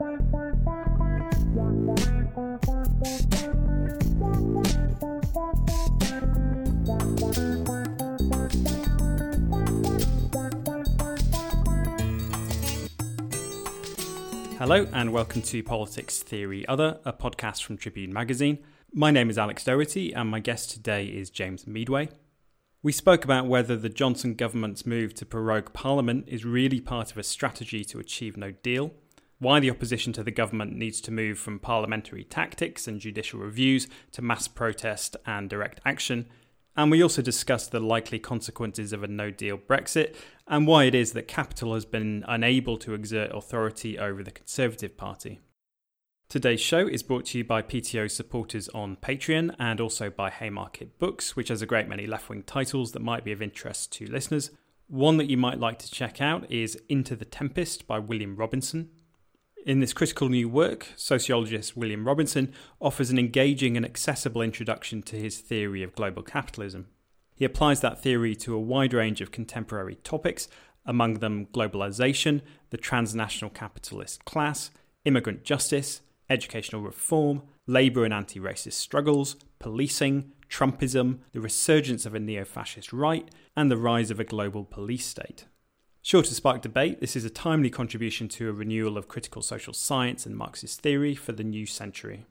Hello, and welcome to Politics Theory Other, a podcast from Tribune Magazine. My name is Alex Doherty, and my guest today is James Meadway. We spoke about whether the Johnson government's move to prorogue Parliament is really part of a strategy to achieve no deal, why the opposition to the government needs to move from parliamentary tactics and judicial reviews to mass protest and direct action, and we also discussed the likely consequences of a no deal Brexit and why it is that capital has been unable to exert authority over the Conservative Party. Today's show is brought to you by PTO supporters on Patreon and also by Haymarket Books, which has a great many left wing titles that might be of interest to listeners. One that you might like to check out is Into the Tempest by William Robinson. In this critical new work, sociologist William Robinson offers an engaging and accessible introduction to his theory of global capitalism. He applies that theory to a wide range of contemporary topics, among them globalization, the transnational capitalist class, immigrant justice, educational reform, labour and anti racist struggles, policing, Trumpism, the resurgence of a neo fascist right, and the rise of a global police state. Sure to spark debate, this is a timely contribution to a renewal of critical social science and Marxist theory for the new century.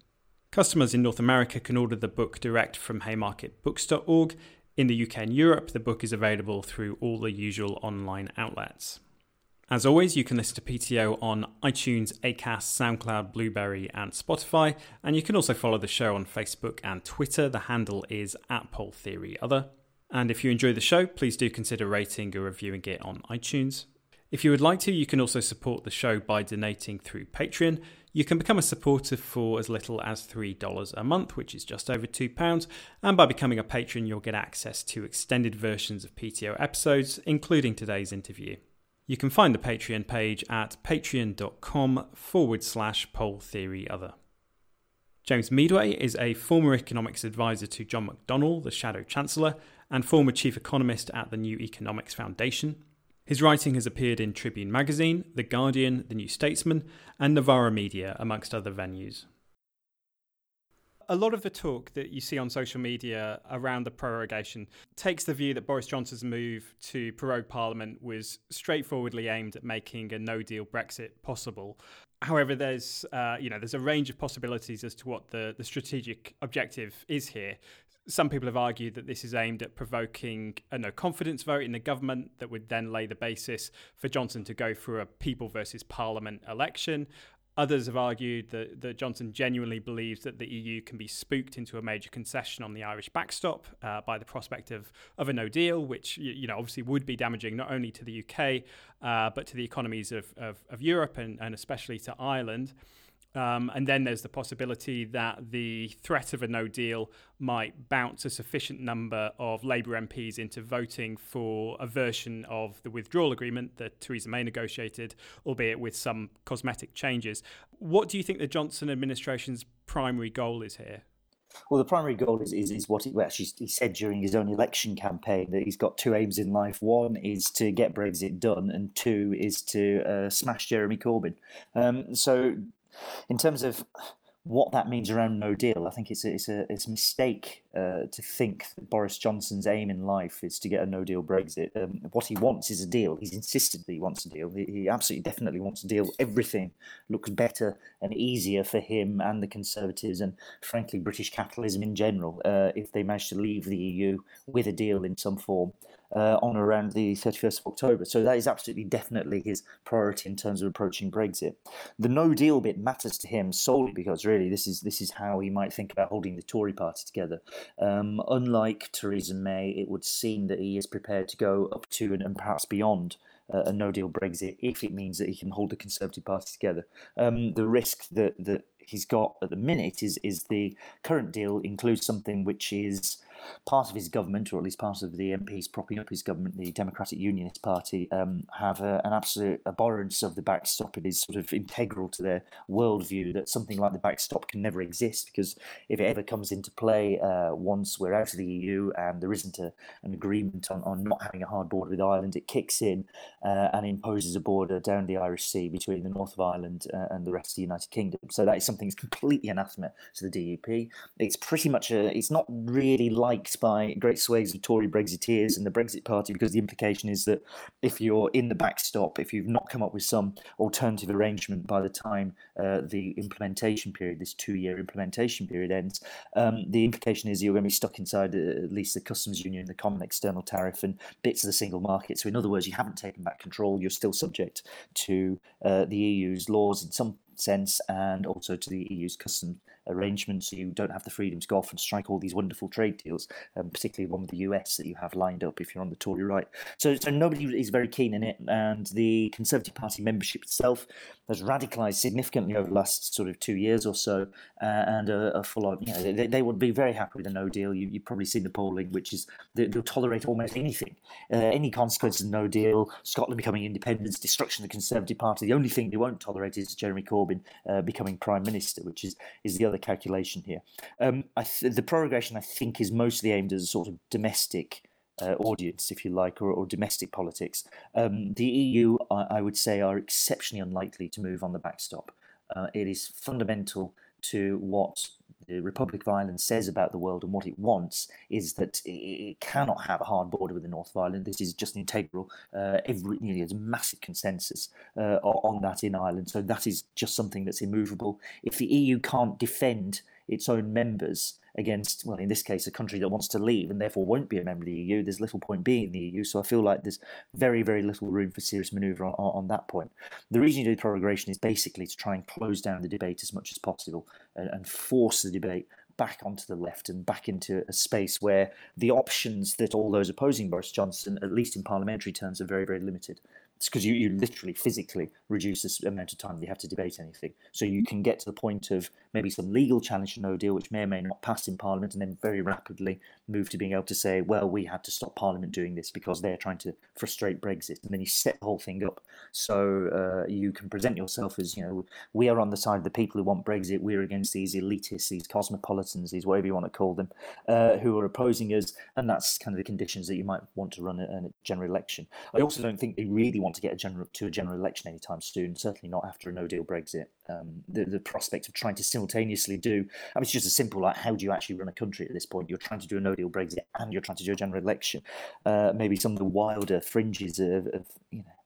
Customers in North America can order the book direct from haymarketbooks.org. In the UK and Europe, the book is available through all the usual online outlets. As always, you can listen to PTO on iTunes, Acast, SoundCloud, Blubrry, and Spotify. And you can also follow the show on Facebook and Twitter. The handle is at Poll Theory Other. And if you enjoy the show, please do consider rating or reviewing it on iTunes. If you would like to, you can also support the show by donating through Patreon. You can become a supporter for as little as $3 a month, which is just over £2. And by becoming a patron, you'll get access to extended versions of PTO episodes, including today's interview. You can find the Patreon page at patreon.com forward slash poll theory other. James Meadway is a former economics advisor to John McDonnell, the Shadow Chancellor, and former chief economist at the New Economics Foundation. His writing has appeared in Tribune Magazine, The Guardian, The New Statesman, and Novara Media, amongst other venues. A lot of the talk that you see on social media around the prorogation takes the view that Boris Johnson's move to prorogue Parliament was straightforwardly aimed at making a no-deal Brexit possible. However, there's uh, you know there's a range of possibilities as to what the, the strategic objective is here some people have argued that this is aimed at provoking a no confidence vote in the government that would then lay the basis for Johnson to go through a people versus parliament election. Others have argued that, that Johnson genuinely believes that the EU can be spooked into a major concession on the Irish backstop uh, by the prospect of, of a no deal, which you know obviously would be damaging not only to the UK uh, but to the economies of, of, of Europe and, and especially to Ireland. Um, and then there's the possibility that the threat of a no deal might bounce a sufficient number of Labour MPs into voting for a version of the withdrawal agreement that Theresa May negotiated, albeit with some cosmetic changes. What do you think the Johnson administration's primary goal is here? Well, the primary goal is, is, is what he, well, actually, he said during his own election campaign that he's got two aims in life. One is to get Brexit done, and two is to uh, smash Jeremy Corbyn. Um, so in terms of what that means around no deal, I think it's a, it's a, it's a mistake uh, to think that Boris Johnson's aim in life is to get a no deal Brexit. Um, what he wants is a deal. He's insisted that he wants a deal. He, he absolutely definitely wants a deal. Everything looks better and easier for him and the Conservatives and, frankly, British capitalism in general uh, if they manage to leave the EU with a deal in some form uh, on around the 31st of October. So that is absolutely definitely his priority in terms of approaching Brexit. The no deal bit matters to him solely because really this is this is how he might think about holding the Tory party together. Um, unlike Theresa May, it would seem that he is prepared to go up to and, and perhaps beyond a no deal Brexit if it means that he can hold the Conservative Party together. Um, the risk that, that he's got at the minute is is the current deal includes something which is part of his government, or at least part of the MPs propping up his government, the Democratic Unionist Party, um, have a, an absolute abhorrence of the backstop. It is sort of integral to their worldview that something like the backstop can never exist because if it ever comes into play uh, once we're out of the EU and there isn't a, an agreement on, on not having a hard border with Ireland, it kicks in uh, and imposes a border down the Irish Sea between the north of Ireland uh, and the rest of the United Kingdom. So that is something that's completely anathema to the DUP. It's pretty much a, it's not really like liked by great swathes of Tory Brexiteers and the Brexit Party because the implication is that if you're in the backstop, if you've not come up with some alternative arrangement by the time uh, the implementation period, this two year implementation period ends, um, the implication is you're going to be stuck inside uh, at least the customs union, the common external tariff, and bits of the single market. So, in other words, you haven't taken back control, you're still subject to uh, the EU's laws in some sense and also to the EU's customs arrangements. So you don't have the freedom to go off and strike all these wonderful trade deals, um, particularly one with the US that you have lined up if you're on the Tory right. So, so nobody is very keen in it, and the Conservative Party membership itself has radicalised significantly over the last sort of two years or so, uh, and a, full on, you know, they, they would be very happy with a no deal. You, have probably seen the polling, which is they, will tolerate almost anything, uh, any consequence of no deal, Scotland becoming independent, destruction of the Conservative Party. The only thing they won't tolerate is Jeremy Corbyn uh, becoming Prime Minister, which is, is the other calculation here. Um, th- the prorogation, I think, is mostly aimed at a sort of domestic uh, audience, if you like, or, or domestic politics. Um, the EU, I, I, would say, are exceptionally unlikely to move on the backstop. Uh, it is fundamental to what the Republic of Ireland says about the world and what it wants is that it cannot have a hard border with the North of Ireland. This is just integral. Uh, every you know, there's a massive consensus uh, on that in Ireland, so that is just something that's immovable. If the EU can't defend its own members against, well, in this case, a country that wants to leave and therefore won't be a member of the EU, there's little point being in the EU. So I feel like there's very, very little room for serious manoeuvre on, on that point. The reason you do prorogation is basically to try and close down the debate as much as possible and, and force the debate back onto the left and back into a space where the options that all those opposing Boris Johnson, at least in parliamentary terms, are very, very limited. It's because you, you literally physically reduce the amount of time you have to debate anything. So you can get to the point of maybe some legal challenge to no deal, which may or may not pass in Parliament, and then very rapidly move to being able to say, well, we had to stop Parliament doing this because they're trying to frustrate Brexit. And then you set the whole thing up. So uh, you can present yourself as, you know, we are on the side of the people who want Brexit. We're against these elitists, these cosmopolitans, these whatever you want to call them, uh, who are opposing us. And that's kind of the conditions that you might want to run a, a general election. I also don't think they really want to get a general to a general election anytime soon. Certainly not after a No Deal Brexit. Um, the the prospect of trying to simultaneously do, I mean, it's just a simple like how do you actually run a country at this point? You're trying to do a No Deal Brexit and you're trying to do a general election. Uh, maybe some of the wilder fringes of, of you know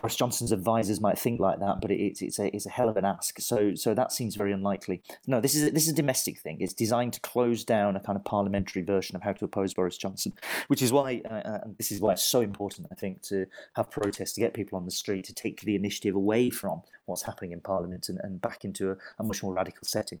Boris Johnson's advisors might think like that, but it's it's a it's a hell of an ask. So so that seems very unlikely. No, this is a, this is a domestic thing. It's designed to close down a kind of parliamentary version of how to oppose Boris Johnson, which is why uh, uh this is why it's so important. I think to have protests to get people on the street to take the initiative away from what's happening in Parliament and, and back into a, a much more radical setting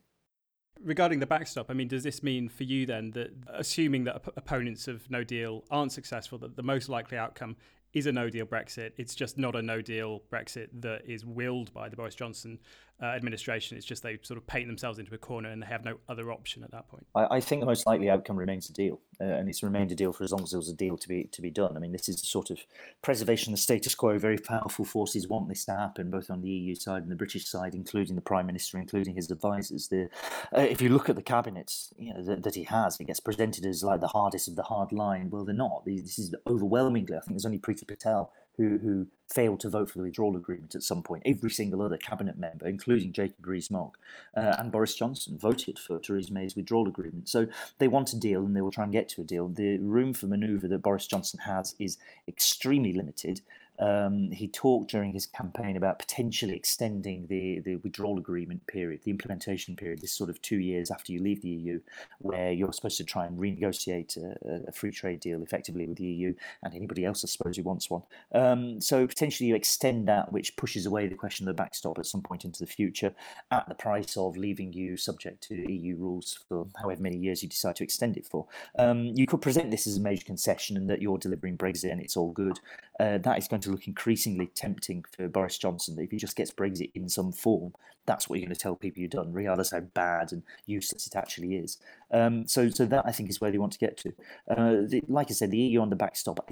regarding the backstop, I mean, does this mean for you then that, assuming that op- opponents of No Deal aren't successful, that the most likely outcome is a no deal Brexit. It's just not a no deal Brexit that is willed by the Boris Johnson uh, administration. It's just they sort of paint themselves into a corner and they have no other option at that point. I, I think the most likely outcome remains a deal, uh, and it's remained a deal for as long as there was a deal to be to be done. I mean, this is a sort of preservation of the status quo. Very powerful forces want this to happen, both on the EU side and the British side, including the Prime Minister, including his advisors. The, uh, if you look at the cabinets you know, that, that, he has, he gets presented as like the hardest of the hard line. Well, they're not. This is overwhelmingly. I think there's only Priti Patel who, who failed to vote for the withdrawal agreement at some point. Every single other cabinet member, including Jacob Rees-Mogg uh, and Boris Johnson, voted for Theresa May's withdrawal agreement. So they want a deal and they will try and get to a deal. The room for manoeuvre that Boris Johnson has is extremely limited. Um, he talked during his campaign about potentially extending the, the withdrawal agreement period, the implementation period, this sort of two years after you leave the EU, where you're supposed to try and renegotiate a, a free trade deal effectively with the EU and anybody else, I suppose, who wants one. Um, so potentially you extend that, which pushes away the question of the backstop at some point into the future at the price of leaving you subject to EU rules for however many years you decide to extend it for. Um, you could present this as a major concession and that you're delivering Brexit and it's all good. Uh, that is going to look increasingly tempting for Boris Johnson. that If he just gets Brexit in some form, that's what you're going to tell people you've done, regardless how bad and useless it actually is. Um, so, so that I think is where they want to get to. Uh, the, like I said, the EU on the backstop.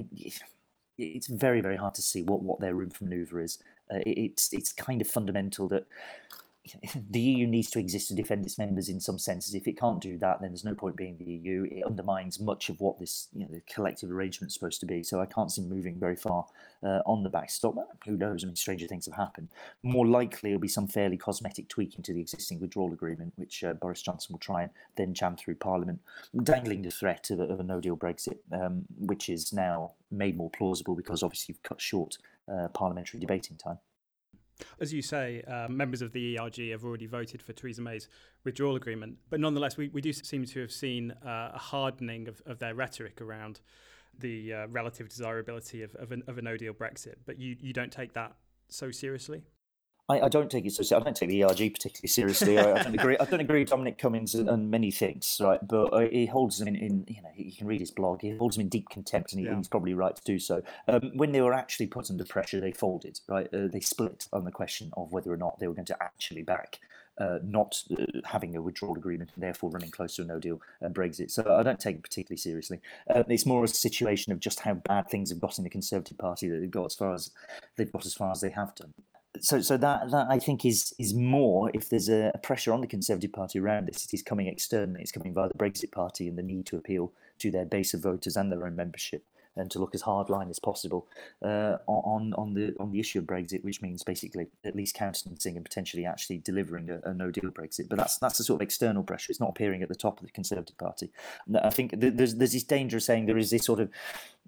it's very, very hard to see what, what their room for manoeuvre is. Uh, it's it's kind of fundamental that the EU needs to exist to defend its members in some senses. If it can't do that, then there's no point being the EU. It undermines much of what this you know, the collective arrangement is supposed to be. So I can't see moving very far uh, on the backstop. Who knows? I mean, stranger things have happened. More likely, it'll be some fairly cosmetic tweaking to the existing withdrawal agreement, which uh, Boris Johnson will try and then jam through Parliament, dangling the threat of a, of a no-deal Brexit, um, which is now made more plausible because obviously you've cut short uh, parliamentary debating time. As you say, uh, members of the ERG have already voted for Theresa May's withdrawal agreement. But nonetheless, we, we do seem to have seen uh, a hardening of, of their rhetoric around the uh, relative desirability of, of, an, of a no deal Brexit. But you, you don't take that so seriously? I, I, don't take it so. I don't take the ERG particularly seriously. I, I, don't agree. I don't agree with Dominic Cummings and, and many things, right? But uh, he holds them in, in, you know, you can read his blog. He holds them in deep contempt, and he, yeah. he's probably right to do so. Um, when they were actually put under pressure, they folded, right? Uh, they split on the question of whether or not they were going to actually back uh, not uh, having a withdrawal agreement and therefore running close to a no deal uh, Brexit. So I don't take it particularly seriously. Uh, it's more a situation of just how bad things have got in the Conservative Party that they've got as far as they've got as far as they have done so so that that I think is is more if there's a, pressure on the Conservative Party around this, it is coming externally. It's coming via the Brexit Party and the need to appeal to their base of voters and their own membership and to look as hardline as possible uh, on on the on the issue of Brexit, which means basically at least countenancing and potentially actually delivering a, a, no deal Brexit. But that's that's a sort of external pressure. It's not appearing at the top of the Conservative Party. I think there's there's this danger of saying there is this sort of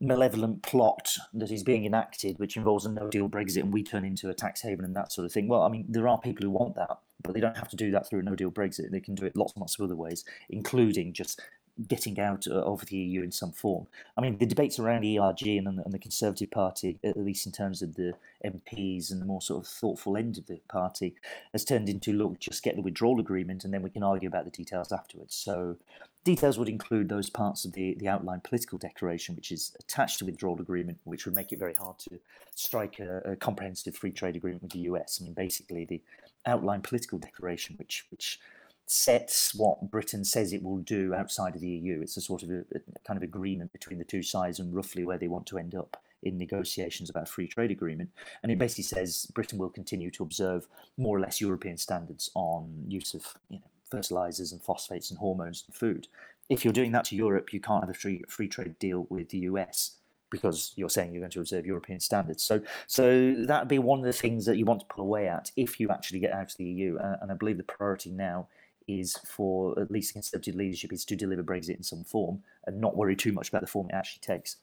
malevolent plot that is being enacted, which involves a no deal Brexit, and we turn into a tax haven and that sort of thing. Well, I mean, there are people who want that, but they don't have to do that through a no deal Brexit. They can do it lots and lots of other ways, including just getting out uh, of the EU in some form. I mean, the debates around ERG and, and, the Conservative Party, at least in terms of the MPs and the more sort of thoughtful end of the party, has turned into look, just get the withdrawal agreement and then we can argue about the details afterwards. So, details would include those parts of the, the outline political declaration, which is attached to withdrawal agreement, which would make it very hard to strike a, a comprehensive free trade agreement with the US. I mean, basically, the outline political declaration, which which sets what Britain says it will do outside of the EU. It's a sort of a, a, kind of agreement between the two sides and roughly where they want to end up in negotiations about a free trade agreement. And it basically says Britain will continue to observe more or less European standards on use of you know, fertilizers and phosphates and hormones in food. If you're doing that to Europe, you can't have a free free trade deal with the US because you're saying you're going to observe European standards. So, so that'd be one of the things that you want to pull away at if you actually get out of the EU. Uh, and I believe the priority now is for at least Conservative leadership is to deliver Brexit in some form and not worry too much about the form it actually takes.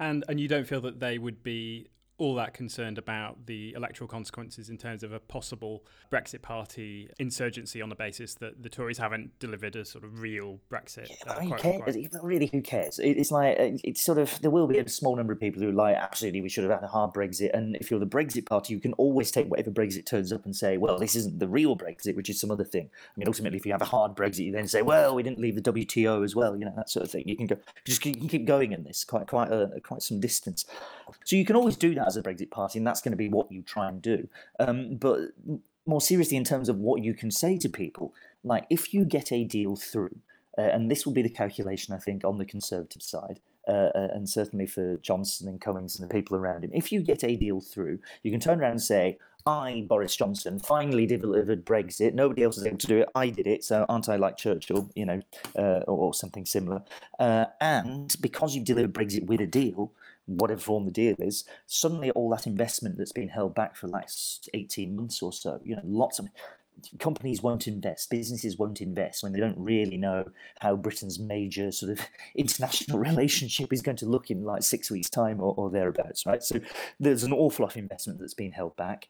And and you don't feel that they would be all that concerned about the electoral consequences in terms of a possible Brexit Party insurgency on the basis that the Tories haven't delivered a sort of real Brexit. Uh, who cares? Really, who cares? It's like uh, it's sort of there will be a small number of people who are like absolutely we should have had a hard Brexit. And if you're the Brexit Party, you can always take whatever Brexit turns up and say, well, this isn't the real Brexit, which is some other thing. I mean, ultimately, if you have a hard Brexit, you then say, well, we didn't leave the WTO as well, you know that sort of thing. You can go, just you can keep going in this quite quite a, quite some distance. So you can always do that as a Brexit Party, and that's going to be what you try and do. Um, but more seriously, in terms of what you can say to people, like if you get a deal through, uh, and this will be the calculation, I think, on the Conservative side, uh, uh, and certainly for Johnson and Cummings and the people around him. If you get a deal through, you can turn around and say, I, Boris Johnson, finally delivered Brexit. Nobody else was able to do it. I did it. So aren't I like Churchill, you know, uh, or, or, something similar? Uh, and because you've delivered Brexit with a deal, whatever form the deal is, suddenly all that investment that's been held back for the last 18 months or so, you know, lots of companies won't invest, businesses won't invest when they don't really know how Britain's major sort of international relationship is going to look in like six weeks' time or, or thereabouts, right? So there's an awful lot of investment that's been held back.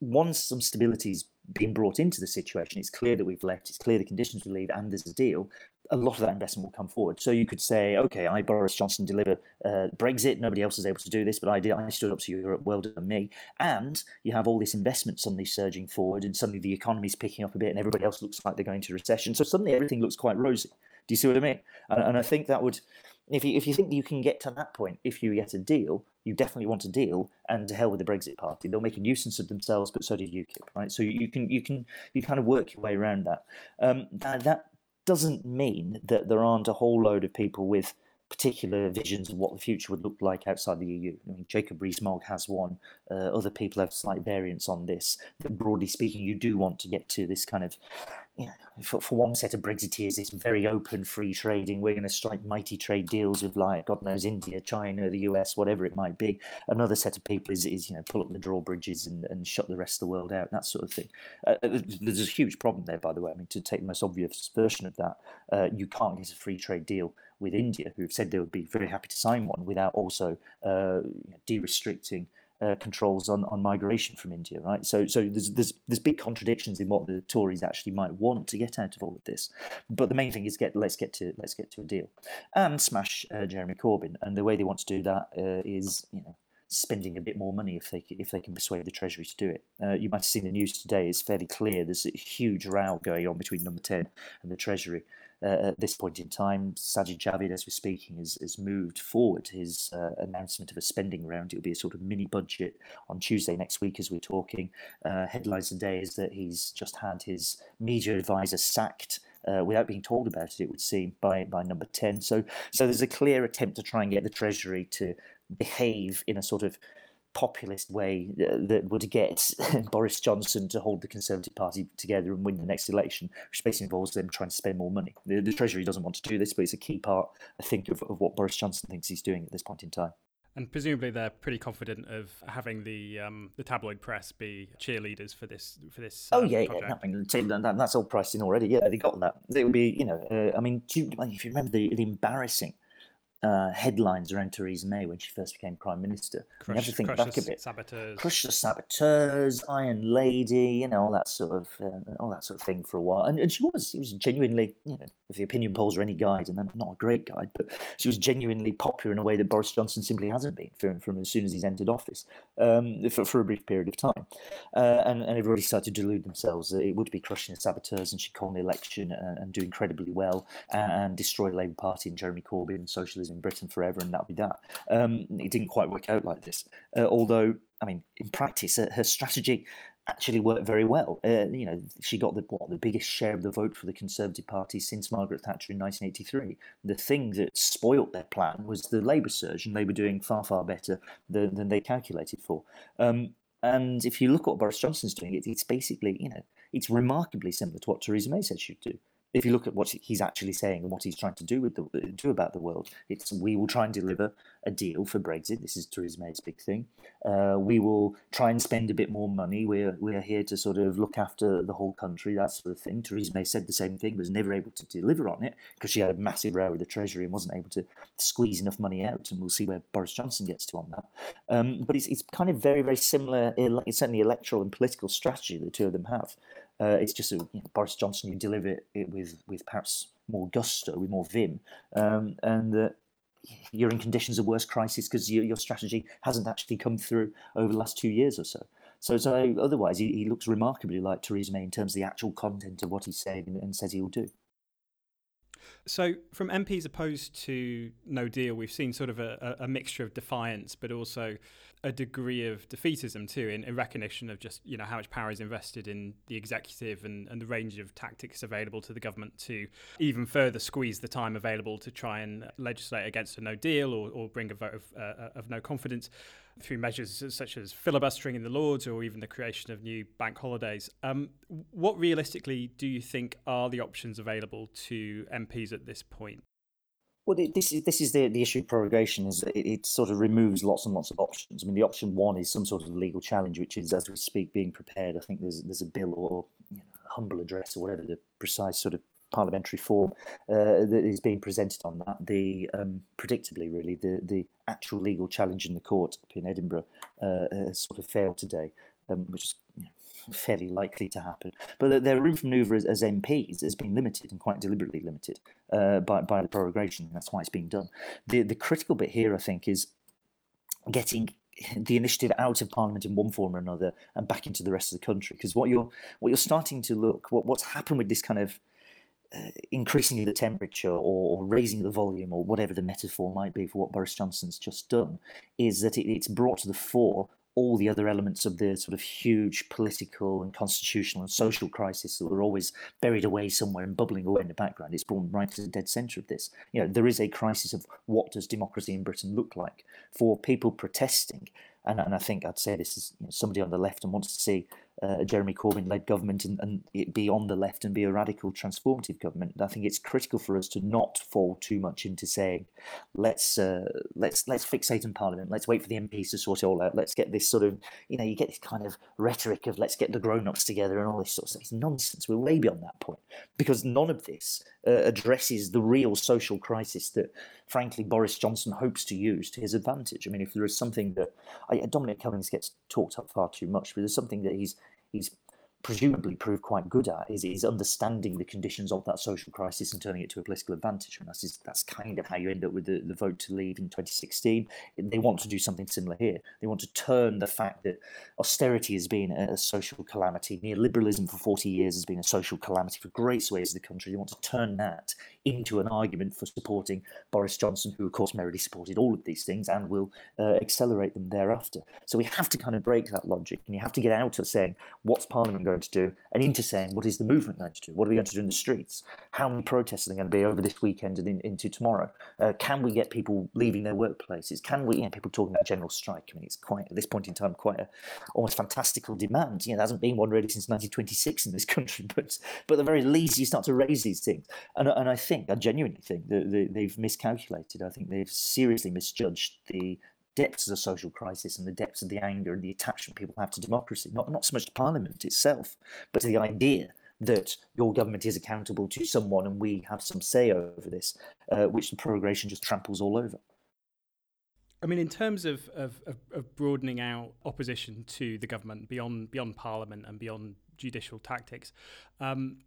Once some stability's been brought into the situation, it's clear that we've left, it's clear the conditions we leave, and there's a deal a lot of that investment will come forward. So you could say, okay, I, Boris Johnson, deliver uh, Brexit. Nobody else is able to do this, but I did. I stood up to Europe. Well done, me. And you have all this investment suddenly surging forward, and suddenly the economy's picking up a bit, and everybody else looks like they're going to recession. So suddenly everything looks quite rosy. Do you see what I mean? And, and I think that would if you if you think you can get to that point, if you get a deal, you definitely want a deal, and to hell with the Brexit Party. They'll make a nuisance of themselves, but so did UKIP, right? So you can you can you kind of work your way around that. Um, that, that doesn't mean that there aren't a whole load of people with particular visions of what the future would look like outside the EU. I mean, Jacob Rees-Mogg has one. Uh, other people have slight variants on this. But broadly speaking, you do want to get to this kind of you know, for, for one set of Brexiteers, it's very open free trading. We're going to strike mighty trade deals with, like, God knows, India, China, the US, whatever it might be. Another set of people is, is you know, pull up the drawbridges and, and shut the rest of the world out, that sort of thing. Uh, uh there's a huge problem there, by the way. I mean, to take the most obvious version of that, uh, you can't get a free trade deal with India, who've said they would be very happy to sign one without also uh, de restricting uh, controls on, on migration from India, right? So so there's, there's there's big contradictions in what the Tories actually might want to get out of all of this. But the main thing is get let's get to let's get to a deal and smash uh, Jeremy Corbyn. And the way they want to do that uh, is you know spending a bit more money if they if they can persuade the Treasury to do it. Uh, you might have seen the news today; it's fairly clear. There's a huge row going on between Number Ten and the Treasury uh, at this point in time, Sajid Javid, as we're speaking, has, has moved forward his uh, announcement of a spending round. It'll be a sort of mini budget on Tuesday next week as we're talking. Uh, headlines today is that he's just had his media advisor sacked. Uh, without being told about it, it would seem by by number ten. So, so there's a clear attempt to try and get the Treasury to behave in a sort of populist way that would get Boris Johnson to hold the Conservative Party together and win the next election, which basically involves them trying to spend more money. The, the Treasury doesn't want to do this, but it's a key part, I think, of, of what Boris Johnson thinks he's doing at this point in time. And presumably they're pretty confident of having the um, the tabloid press be cheerleaders for this for this. Oh um, yeah, yeah. I mean, that, that's all priced in already. Yeah, they got that. It would be, you know, uh, I mean, you, if you remember the, the embarrassing uh, headlines around Theresa May when she first became Prime Minister. Crush, you have to think back a bit. Saboteurs. Crush the saboteurs, Iron Lady, you know all that sort of uh, all that sort of thing for a while. And, and she was she was genuinely, you know, if the opinion polls are any guide, and they're not a great guide, but she was genuinely popular in a way that Boris Johnson simply hasn't been from, from as soon as he's entered office um, for, for a brief period of time. Uh, and, and everybody started to delude themselves that it would be crushing the saboteurs and she'd call the election and, and do incredibly well and, and destroy the Labour Party and Jeremy Corbyn and socialism in Britain forever, and that'll be that. Um, it didn't quite work out like this. Uh, although, I mean, in practice, her, her strategy actually worked very well. Uh, you know, she got the what, the biggest share of the vote for the Conservative Party since Margaret Thatcher in 1983. The thing that spoilt their plan was the Labour surge, and they were doing far far better than, than they calculated for. Um, and if you look at what Boris Johnson's doing, it, it's basically you know it's remarkably similar to what Theresa May said she'd do if you look at what he's actually saying and what he's trying to do with the do about the world, it's we will try and deliver a deal for Brexit. This is Theresa May's big thing. Uh, we will try and spend a bit more money. We're we're here to sort of look after the whole country, that sort of thing. Theresa May said the same thing, was never able to deliver on it because she had a massive row with the Treasury and wasn't able to squeeze enough money out. And we'll see where Boris Johnson gets to on that. Um, but it's it's kind of very very similar. It's certainly electoral and political strategy the two of them have. Uh, it's just you know, Boris Johnson. You deliver it with with perhaps more gusto, with more vim, um, and uh, you're in conditions of worse crisis because your, your strategy hasn't actually come through over the last two years or so. So, so otherwise, he, he looks remarkably like Theresa May in terms of the actual content of what he's saying and, and says he will do. So, from MPs opposed to no deal, we've seen sort of a, a mixture of defiance, but also a degree of defeatism too, in, in, recognition of just you know how much power is invested in the executive and, and the range of tactics available to the government to even further squeeze the time available to try and legislate against a no deal or, or bring a vote of, uh, of no confidence through measures such as filibustering in the Lords or even the creation of new bank holidays. Um, what realistically do you think are the options available to MPs at this point? Well, this is this is the the issue of prorogation is it, it, sort of removes lots and lots of options. I mean, the option one is some sort of legal challenge, which is as we speak being prepared. I think there's there's a bill or you know, humble address or whatever the precise sort of parliamentary form uh, that is being presented on that. The um, predictably, really, the the actual legal challenge in the court up in Edinburgh uh, has sort of failed today, um, which is you know, fairly likely to happen. But their room for manoeuvre as, as, MPs has been limited and quite deliberately limited uh, by, by the prorogation. That's why it's being done. The, the critical bit here, I think, is getting the initiative out of Parliament in one form or another and back into the rest of the country. Because what you're what you're starting to look what what's happened with this kind of uh, increasing the temperature or, or, raising the volume or whatever the metaphor might be for what Boris Johnson's just done is that it, it's brought to the fore all the other elements of the sort of huge political and constitutional and social crisis that were always buried away somewhere and bubbling away in the background. It's brought right to the dead centre of this. You know, there is a crisis of what does democracy in Britain look like for people protesting. And, and I think I'd say this is you know, somebody on the left and wants to see uh, Jeremy Corbyn led government and, and be on the left and be a radical transformative government. I think it's critical for us to not fall too much into saying, let's uh, let's let's fixate in Parliament, let's wait for the MPs to sort it all out, let's get this sort of you know you get this kind of rhetoric of let's get the grown-ups together and all this sort of stuff. It's nonsense. We're way beyond that point because none of this uh, addresses the real social crisis that, frankly, Boris Johnson hopes to use to his advantage. I mean, if there is something that I, Dominic Cummings gets talked up far too much, but there's something that he's he's presumably proved quite good at is, is understanding the conditions of that social crisis and turning it to a political advantage. And that's, that's kind of how you end up with the, the vote to leave in 2016. They want to do something similar here. They want to turn the fact that austerity has been a, social calamity, neoliberalism for 40 years has been a social calamity for great swathes of the country. They want to turn that into an argument for supporting Boris Johnson, who, of course, merrily supported all of these things and will uh, accelerate them thereafter. So we have to kind of break that logic and you have to get out of saying, what's Parliament going to do, and into saying, what is the movement going to do? What are we going to do in the streets? How many protests are there going to be over this weekend and in, into tomorrow? Uh, can we get people leaving their workplaces? Can we, you know, people talking about general strike? I mean, it's quite, at this point in time, quite a almost fantastical demand. You know, there hasn't been one really since 1926 in this country, but, but at the very least, you start to raise these things. And, and I think, I genuinely think that they've miscalculated. I think they've seriously misjudged the depths of the social crisis and the depths of the anger and the attachment people have to democracy, not, not so much to Parliament itself, but to the idea that your government is accountable to someone and we have some say over this, uh, which the prorogation just tramples all over. I mean, in terms of, of, of, broadening out opposition to the government beyond beyond Parliament and beyond judicial tactics, um,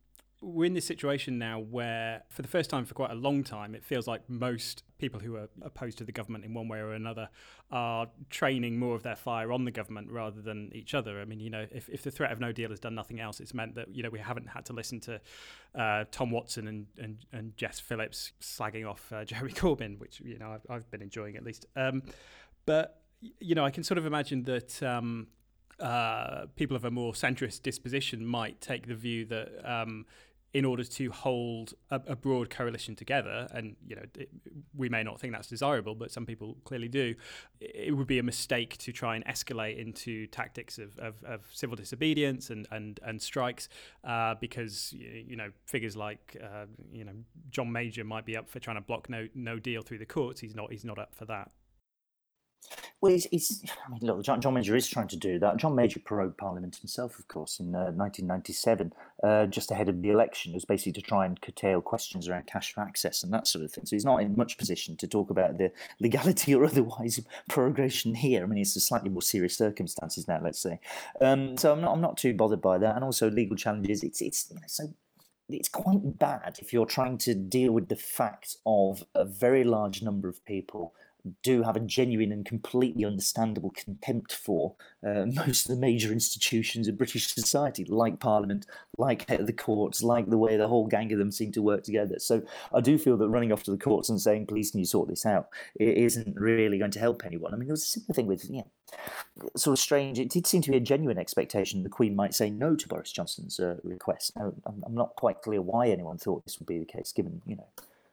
we're in this situation now where, for the first time for quite a long time, it feels like most people who are opposed to the government in one way or another are training more of their fire on the government rather than each other. I mean, you know, if, if the threat of no deal has done nothing else, it's meant that, you know, we haven't had to listen to uh, Tom Watson and, and, and Jess Phillips slagging off uh, Jeremy Corbyn, which, you know, I've, I've been enjoying at least. Um, but, you know, I can sort of imagine that. Um, uh, people of a more centrist disposition might take the view that um, in order to hold a, a, broad coalition together, and you know it, we may not think that's desirable, but some people clearly do. It would be a mistake to try and escalate into tactics of, of, of civil disobedience and and and strikes, uh, because you know figures like uh, you know John Major might be up for trying to block no no deal through the courts. He's not. He's not up for that. Well, he's, he's, I mean, look, John, John, Major is trying to do that. John Major prorogued Parliament himself, of course, in uh, 1997, uh, just ahead of the election. It was basically to try and curtail questions around cash for access and that sort of thing. So he's not in much position to talk about the legality or otherwise of prorogation here. I mean, it's a slightly more serious circumstances now, let's say. Um, so I'm not, I'm not too bothered by that. And also legal challenges. It's, it's you know, so it's quite bad if you're trying to deal with the fact of a very large number of people do have a genuine and completely understandable contempt for uh, most of the major institutions of British society, like Parliament, like the courts, like the way the whole gang of them seem to work together. So I do feel that running off to the courts and saying, please, can you sort this out, it isn't really going to help anyone. I mean, there was a similar thing with, yeah, sort of strange. It did seem to be a genuine expectation the Queen might say no to Boris Johnson's uh, request. Now, I'm, I'm not quite clear why anyone thought this would be the case, given, you know,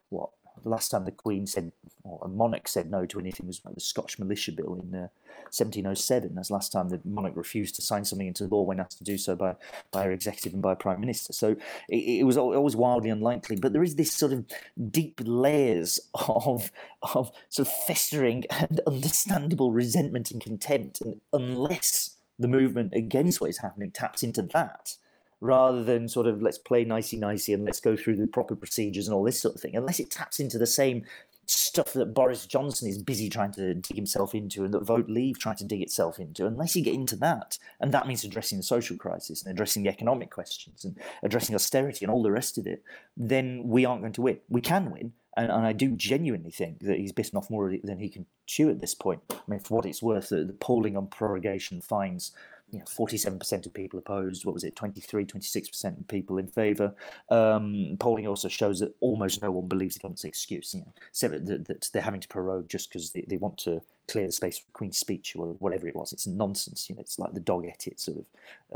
what the last time the Queen said, or a monarch said no to anything was the Scotch Militia Bill in uh, 1707. That's the last time the monarch refused to sign something into law when asked to do so by, by her executive and by a prime minister. So it, it was always wildly unlikely. But there is this sort of deep layers of, of sort of festering and understandable resentment and contempt. And unless the movement against what is happening taps into that, rather than sort of let's play nicey nicey and let's go through the proper procedures and all this sort of thing, unless it taps into the same stuff that Boris Johnson is busy trying to dig himself into and that Vote Leave trying to dig itself into, unless you get into that, and that means addressing the social crisis and addressing the economic questions and addressing austerity and all the rest of it, then we aren't going to win. We can win, and, and I do genuinely think that he's bitten off more than he can chew at this point. I mean, for what it's worth, the, the polling on prorogation finds you know, 47% of people opposed. What was it? 23, 26% of people in favour. Um, polling also shows that almost no one believes the government's excuse. You know, that, that they're having to prorogue just because they, they want to clear the space for Queen's speech or whatever it was. It's nonsense. You know, it's like the dog ate sort of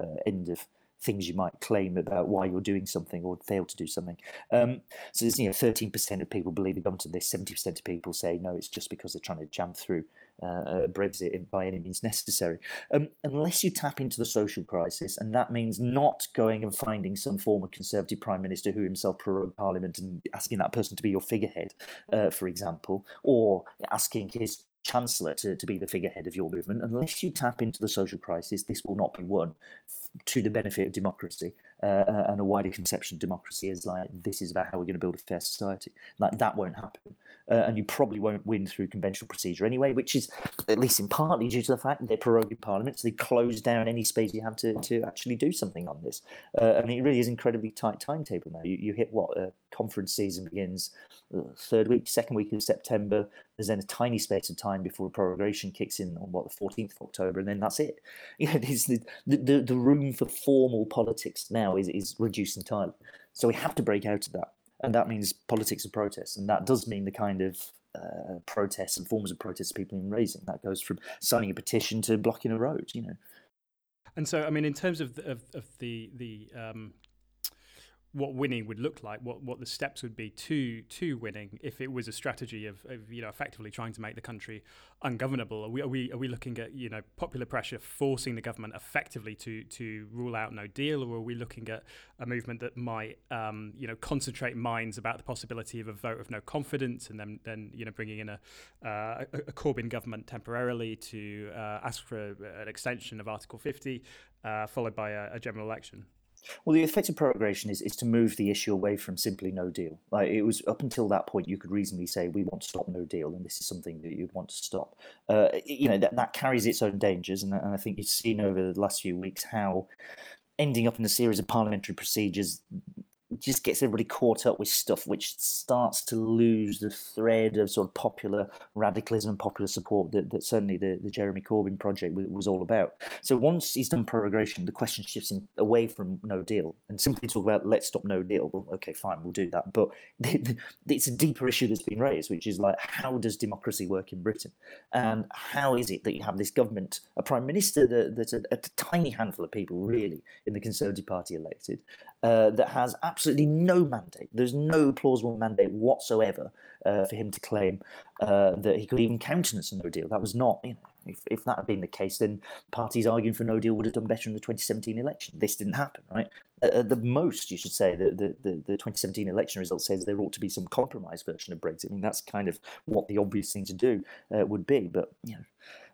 uh, end of things you might claim about why you're doing something or fail to do something. Um, so there's you know 13% of people believe the government of this, 70% of people say no, it's just because they're trying to jam through uh, Brexit by any means necessary. Um, unless you tap into the social crisis, and that means not going and finding some former Conservative Prime Minister who himself prorogued Parliament and asking that person to be your figurehead, uh, for example, or asking his chancellor to, to be the figurehead of your movement, unless you tap into the social crisis, this will not be won to the benefit of democracy uh, uh, and a wider conception of democracy as like this is about how we're going to build a fair society. Like that won't happen, uh, and you probably won't win through conventional procedure anyway, which is at least in partly due to the fact that they're prorogued Parliament, so they close down any space you have to, to actually do something on this. Uh, I mean, it really is incredibly tight timetable now. You, you hit what uh, conference season begins uh, third week, second week of September. There's then a tiny space of time before prorogation kicks in on what the 14th of October, and then that's it. You know, the, the, the room for formal politics now is, is reduced entirely. So we have to break out of that, and that means politics of protest, and that does mean the kind of uh, protests and forms of protests people are raising. That goes from signing a petition to blocking a road. You know. And so, I mean, in terms of the, of, of the the um, what winning would look like, what what the steps would be to to winning if it was a strategy of, of you know effectively trying to make the country ungovernable. Are we are we are we looking at you know popular pressure forcing the government effectively to to rule out No Deal, or are we looking at a movement that might um, you know concentrate minds about the possibility of a vote of no confidence, and then then you know bringing in a uh, a, Corbyn government temporarily to uh, ask for an extension of Article 50, uh, followed by a, a general election. Well, the effective prorogation is, is to move the issue away from simply no deal. Like it was up until that point, you could reasonably say we want to stop no deal, and this is something that you'd want to stop. Uh, you know that that carries its own dangers, and, and I think you've seen over the last few weeks how ending up in a series of parliamentary procedures just gets everybody caught up with stuff which starts to lose the thread of sort of popular radicalism and popular support that, that certainly the, the Jeremy Corbyn project was, all about. So once he's done prorogation, the question shifts in, away from no deal and simply talk about let's stop no deal. Well, okay, fine, we'll do that. But it's a deeper issue that's been raised, which is like, how does democracy work in Britain? And how is it that you have this government, a prime minister that, that's a, a tiny handful of people really in the Conservative Party elected, uh, that has absolutely no mandate. There's no plausible mandate whatsoever uh, for him to claim uh, that he could even countenance a no deal. That was not, you know, if, if that had been the case, then parties arguing for no deal would have done better in the 2017 election. This didn't happen, right? At the most, you should say that the, the, the 2017 election result says there ought to be some compromise version of Brexit. I mean, that's kind of what the obvious thing to do uh, would be. But, you know,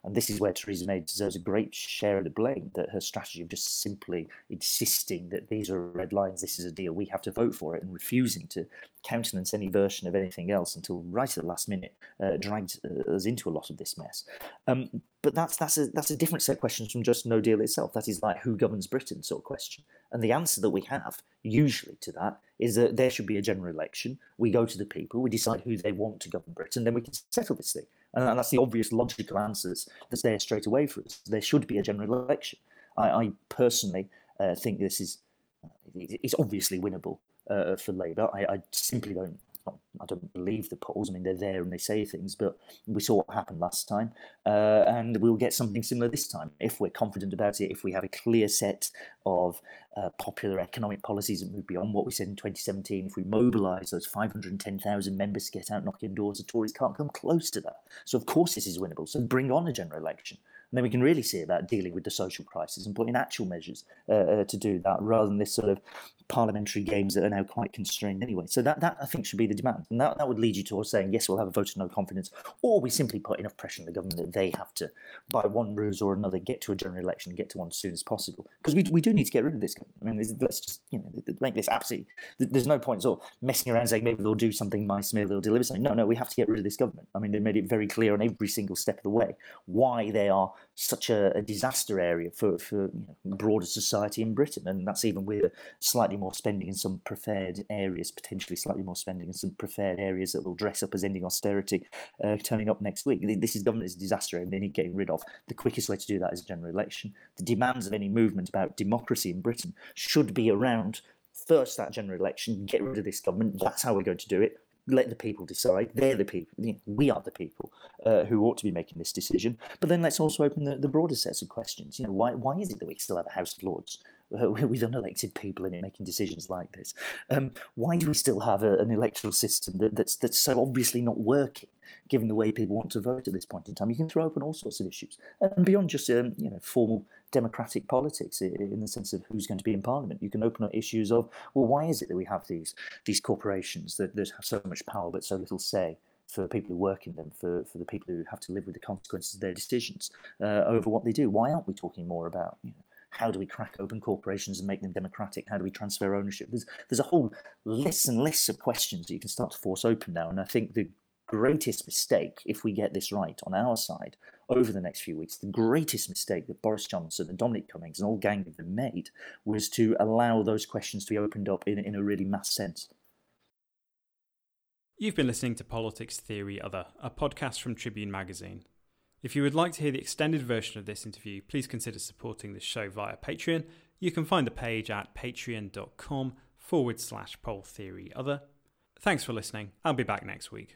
and this is where Theresa May deserves a great share of the blame that her strategy of just simply insisting that these are red lines, this is a deal, we have to vote for it, and refusing to countenance any version of anything else until right at the last minute uh, dragged uh, us into a lot of this mess. Um, but that's that's a that's a different set of questions from just no deal itself. That is like who governs Britain sort of question. And the answer that we have usually to that is that there should be a general election. We go to the people, we decide who they want to govern Britain, then we can settle this thing. And that's the obvious logical answers that's there straight away for us. There should be a general election. I, I personally uh, think this is it's obviously winnable uh, for Labour. I, I, simply don't. I don't believe the polls. I mean, they're there and they say things, but we saw what happened last time, uh, and we'll get something similar this time if we're confident about it. If we have a clear set of uh, popular economic policies that move beyond what we said in 2017, if we mobilise those 510,000 members to get out knocking doors, the Tories can't come close to that. So, of course, this is winnable. So, bring on a general election. And then we can really see about dealing with the social crisis and putting actual measures uh, uh, to do that rather than this sort of parliamentary games that are now quite constrained anyway. So that, that I think should be the demand. And that, that would lead you towards saying, yes, we'll have a vote of no confidence, or we simply put enough pressure on the government that they have to, by one ruse or another, get to a general election and get to one as soon as possible. Because we, we do need to get rid of this. I mean, let's just, you know, make this absolutely, there's no point sort of messing around saying maybe they'll do something nice, maybe they'll deliver something. No, no, we have to get rid of this government. I mean, they made it very clear on every single step of the way why they are such a, a disaster area for, for you know, broader society in Britain. And that's even with slightly more spending in some preferred areas, potentially slightly more spending in some preferred areas that will dress up as ending austerity uh, turning up next week. This is government is a disaster and they need getting rid of. The quickest way to do that is a general election. The demands of any movement about democracy in Britain should be around first that general election, get rid of this government. That's how we're going to do it let the people decide. They're the people. We are the people uh, who ought to be making this decision. But then let's also open the, the broader sets of questions. You know, why why is it that we still have a House of Lords uh, with unelected people in it making decisions like this? Um, why do we still have a, an electoral system that, that's that's so obviously not working? Given the way people want to vote at this point in time, you can throw open all sorts of issues, and beyond just um, you know formal democratic politics in the sense of who's going to be in parliament. You can open up issues of, well, why is it that we have these these corporations that, that have so much power but so little say for people who work in them, for, for the people who have to live with the consequences of their decisions uh, over what they do? Why aren't we talking more about, you know, how do we crack open corporations and make them democratic? How do we transfer ownership? There's, there's a whole list and list of questions that you can start to force open now. And I think the greatest mistake, if we get this right on our side, over the next few weeks, the greatest mistake that Boris Johnson and Dominic Cummings and all gang of them made was to allow those questions to be opened up in, in a really mass sense. You've been listening to Politics Theory Other, a podcast from Tribune Magazine. If you would like to hear the extended version of this interview, please consider supporting the show via Patreon. You can find the page at patreon.com forward slash pol theory other. Thanks for listening. I'll be back next week.